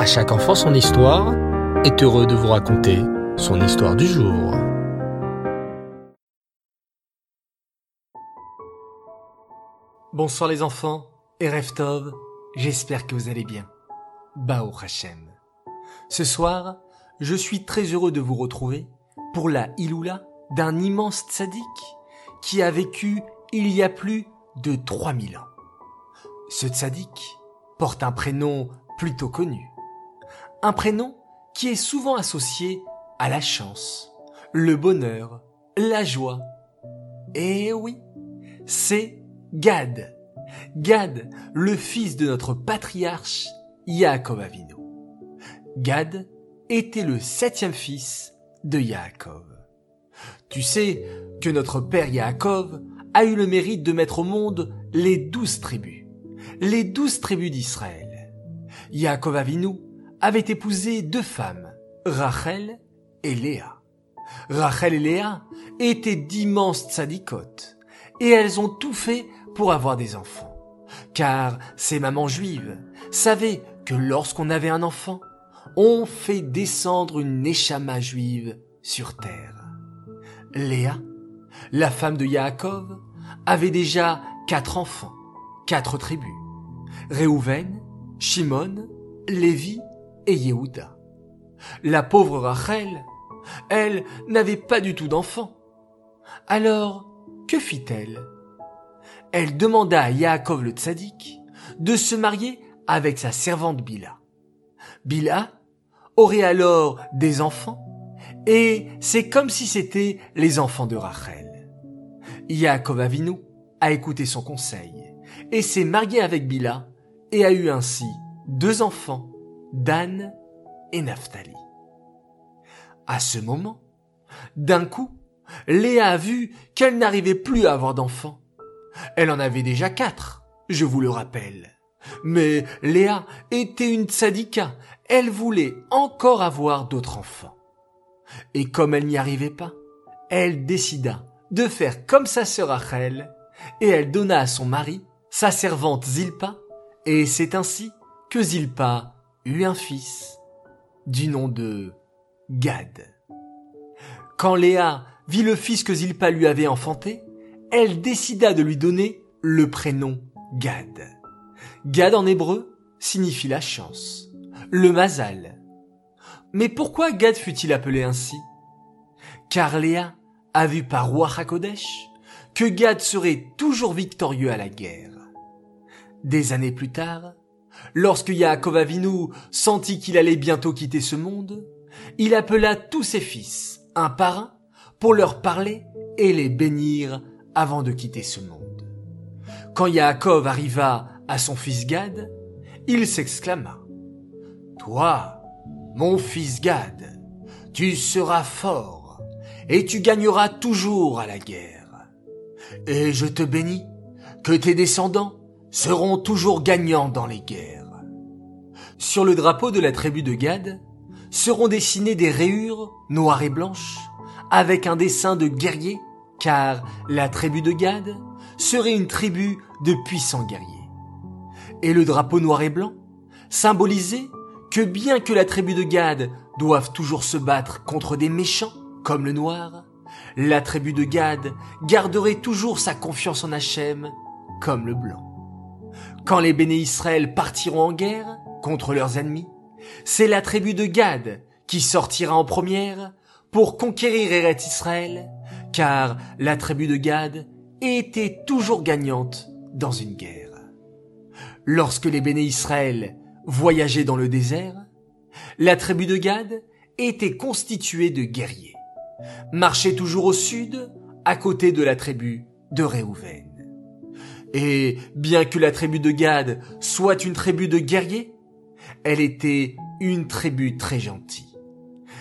À chaque enfant son histoire est heureux de vous raconter son histoire du jour. Bonsoir les enfants et Reftov, j'espère que vous allez bien. Bao Hashem. Ce soir, je suis très heureux de vous retrouver pour la Iloula d'un immense tzaddik qui a vécu il y a plus de 3000 ans. Ce tzaddik porte un prénom plutôt connu. Un prénom qui est souvent associé à la chance, le bonheur, la joie. Et oui, c'est Gad. Gad, le fils de notre patriarche Yaakov Avinu. Gad était le septième fils de Yaakov. Tu sais que notre père Yaakov a eu le mérite de mettre au monde les douze tribus, les douze tribus d'Israël. Yaakov Avinu avait épousé deux femmes, Rachel et Léa. Rachel et Léa étaient d'immenses tzadikotes, et elles ont tout fait pour avoir des enfants. Car ces mamans juives savaient que lorsqu'on avait un enfant, on fait descendre une échama juive sur terre. Léa, la femme de Yaakov, avait déjà quatre enfants, quatre tribus. Réhouven, Shimon, Lévi et Yehuda. La pauvre Rachel, elle n'avait pas du tout d'enfants. Alors, que fit-elle? Elle demanda à Yaakov le tzaddik de se marier avec sa servante Bila. Bila aurait alors des enfants et c'est comme si c'était les enfants de Rachel. Yaakov Avinu a écouté son conseil et s'est marié avec Bila et a eu ainsi deux enfants, Dan et Naphtali. À ce moment, d'un coup, Léa a vu qu'elle n'arrivait plus à avoir d'enfants. Elle en avait déjà quatre, je vous le rappelle. Mais Léa était une tzadika, elle voulait encore avoir d'autres enfants. Et comme elle n'y arrivait pas, elle décida de faire comme sa sœur Rachel, et elle donna à son mari sa servante Zilpa, et c'est ainsi que Zilpa eut un fils du nom de Gad. Quand Léa vit le fils que Zilpa lui avait enfanté, elle décida de lui donner le prénom Gad. Gad en hébreu signifie la chance, le mazal. Mais pourquoi Gad fut-il appelé ainsi? Car Léa a vu par Roi que Gad serait toujours victorieux à la guerre. Des années plus tard, lorsque Yaakov Avinu sentit qu'il allait bientôt quitter ce monde, il appela tous ses fils, un par un, pour leur parler et les bénir avant de quitter ce monde. Quand Yaakov arriva à son fils Gad, il s'exclama. Toi, mon fils Gad, tu seras fort et tu gagneras toujours à la guerre. Et je te bénis que tes descendants seront toujours gagnants dans les guerres. Sur le drapeau de la tribu de Gad seront dessinées des rayures noires et blanches avec un dessin de guerrier car la tribu de Gad serait une tribu de puissants guerriers. Et le drapeau noir et blanc symbolisait que bien que la tribu de Gad doive toujours se battre contre des méchants comme le noir, la tribu de Gad garderait toujours sa confiance en Hachem comme le blanc. Quand les béné Israël partiront en guerre contre leurs ennemis, c'est la tribu de Gad qui sortira en première pour conquérir Eretz Israël, car la tribu de Gad était toujours gagnante dans une guerre. Lorsque les béné Israël voyageaient dans le désert, la tribu de Gad était constituée de guerriers, marchait toujours au sud, à côté de la tribu de Réhouven. Et bien que la tribu de Gad soit une tribu de guerriers, elle était une tribu très gentille.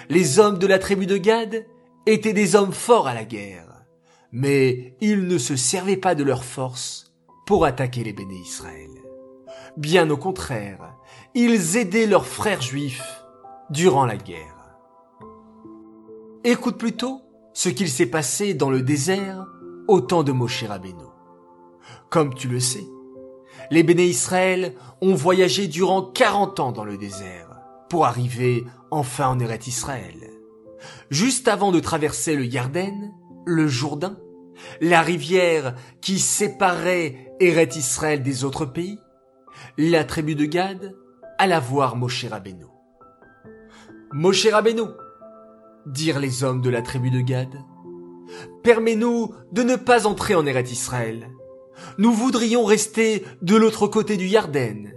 Les hommes de la tribu de Gad étaient des hommes forts à la guerre, mais ils ne se servaient pas de leur force pour attaquer les béné Israël. Bien au contraire, ils aidaient leurs frères juifs durant la guerre. Écoute plutôt ce qu'il s'est passé dans le désert au temps de Moshe Rabbeinu. Comme tu le sais, les béné Israël ont voyagé durant 40 ans dans le désert pour arriver enfin en Eret Israël. Juste avant de traverser le Yarden, le Jourdain, la rivière qui séparait Eret Israël des autres pays, la tribu de Gad alla voir Moshe Rabbeinu. Moshe Rabbeinu, dirent les hommes de la tribu de Gad, permets-nous de ne pas entrer en Eret Israël. Nous voudrions rester de l'autre côté du Yarden,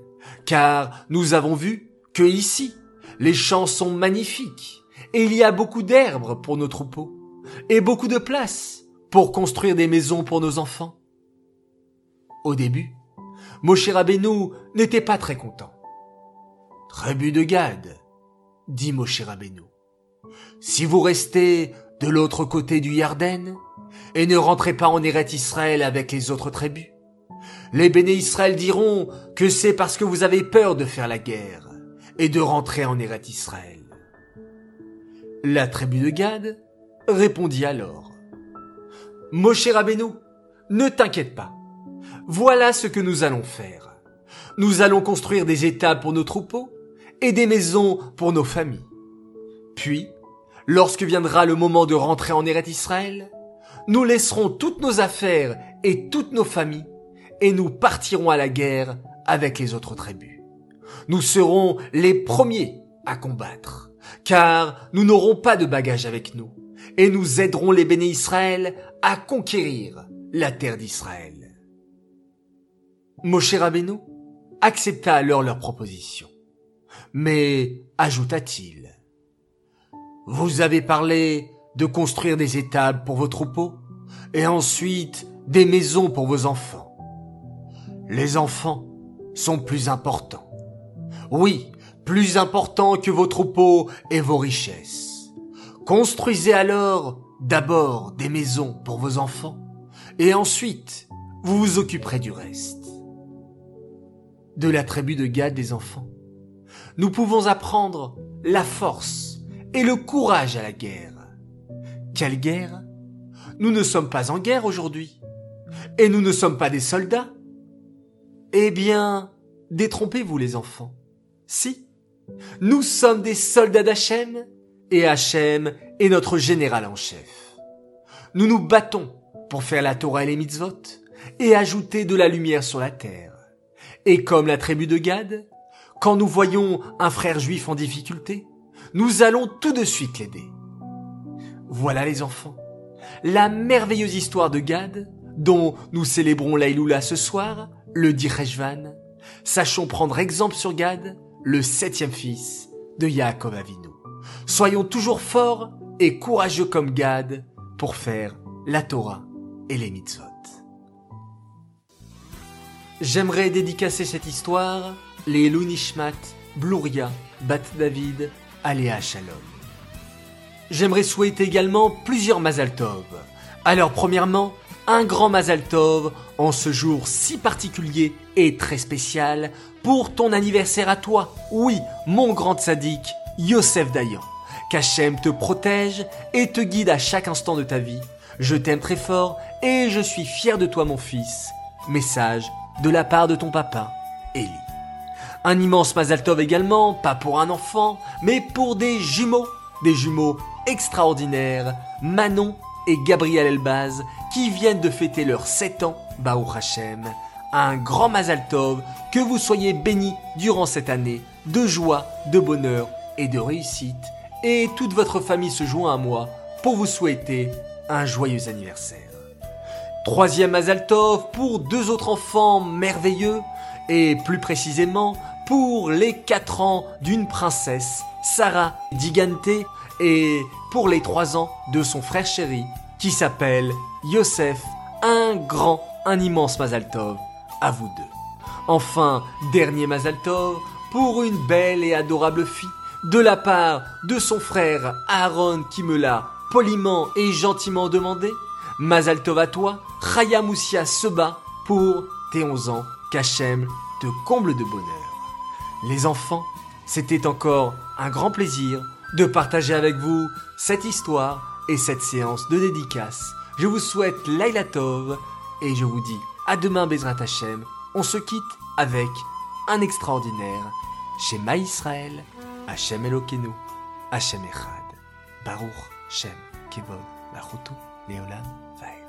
car nous avons vu que ici, les champs sont magnifiques, et il y a beaucoup d'herbes pour nos troupeaux, et beaucoup de place pour construire des maisons pour nos enfants. Au début, Moshe Rabbeinu n'était pas très content. Tribu de Gad, dit Moshe Rabbeinu, si vous restez de l'autre côté du Yarden et ne rentrez pas en Eret Israël avec les autres tribus, les béné Israël diront que c'est parce que vous avez peur de faire la guerre et de rentrer en Eret Israël. La tribu de Gad répondit alors. Moshe Rabbeinu, ne t'inquiète pas. Voilà ce que nous allons faire. Nous allons construire des états pour nos troupeaux et des maisons pour nos familles. Puis, lorsque viendra le moment de rentrer en Eret Israël, nous laisserons toutes nos affaires et toutes nos familles et nous partirons à la guerre avec les autres tribus. Nous serons les premiers à combattre, car nous n'aurons pas de bagages avec nous, et nous aiderons les béné Israël à conquérir la terre d'Israël. Moshe Rabbeinu accepta alors leur proposition. Mais, ajouta-t-il, vous avez parlé de construire des étables pour vos troupeaux, et ensuite des maisons pour vos enfants. Les enfants sont plus importants. Oui, plus importants que vos troupeaux et vos richesses. Construisez alors d'abord des maisons pour vos enfants, et ensuite vous vous occuperez du reste. De la tribu de Gad des enfants, nous pouvons apprendre la force et le courage à la guerre. Quelle guerre Nous ne sommes pas en guerre aujourd'hui. Et nous ne sommes pas des soldats. Eh bien, détrompez-vous les enfants. Si, nous sommes des soldats d'Hachem, et Hachem est notre général en chef. Nous nous battons pour faire la Torah et les mitzvot, et ajouter de la lumière sur la terre. Et comme la tribu de Gad, quand nous voyons un frère juif en difficulté, nous allons tout de suite l'aider. Voilà les enfants, la merveilleuse histoire de Gad, dont nous célébrons l'Aïloula ce soir, le Direchvan. Sachons prendre exemple sur Gad, le septième fils de Yaakov Avinu. Soyons toujours forts et courageux comme Gad pour faire la Torah et les mitzvot. J'aimerais dédicacer cette histoire les Lunishmat, Bluria, Bat David, Aléa Shalom. J'aimerais souhaiter également plusieurs Mazal Tov. Alors premièrement, un grand Mazal Tov en ce jour si particulier et très spécial pour ton anniversaire à toi. Oui, mon grand sadique, Yosef Dayan. Qu'Hachem te protège et te guide à chaque instant de ta vie. Je t'aime très fort et je suis fier de toi mon fils. Message de la part de ton papa, Eli. Un immense Mazal Tov également, pas pour un enfant, mais pour des jumeaux, des jumeaux extraordinaires, Manon et Gabriel Elbaz, qui viennent de fêter leurs 7 ans, Baou Hashem. Un grand Mazal Tov, que vous soyez bénis durant cette année, de joie, de bonheur et de réussite, et toute votre famille se joint à moi pour vous souhaiter un joyeux anniversaire. Troisième Mazal Tov pour deux autres enfants merveilleux, et plus précisément pour les 4 ans d'une princesse, Sarah Digante, et pour les 3 ans de son frère chéri, qui s'appelle Yosef, un grand, un immense Mazaltov, à vous deux. Enfin, dernier Mazaltov, pour une belle et adorable fille, de la part de son frère Aaron qui me l'a poliment et gentiment demandé, Mazaltov à toi, Chaya Moussia Seba, pour tes 11 ans, qu'Hachem te comble de bonheur. Les enfants, c'était encore un grand plaisir de partager avec vous cette histoire et cette séance de dédicace. Je vous souhaite Laila Tov et je vous dis à demain Bezrat Hashem. On se quitte avec un extraordinaire chez Ma Israël Hashem Elokeinu, Hashem Echad, Baruch Shem Kevod Lachutu Leolam Vaed.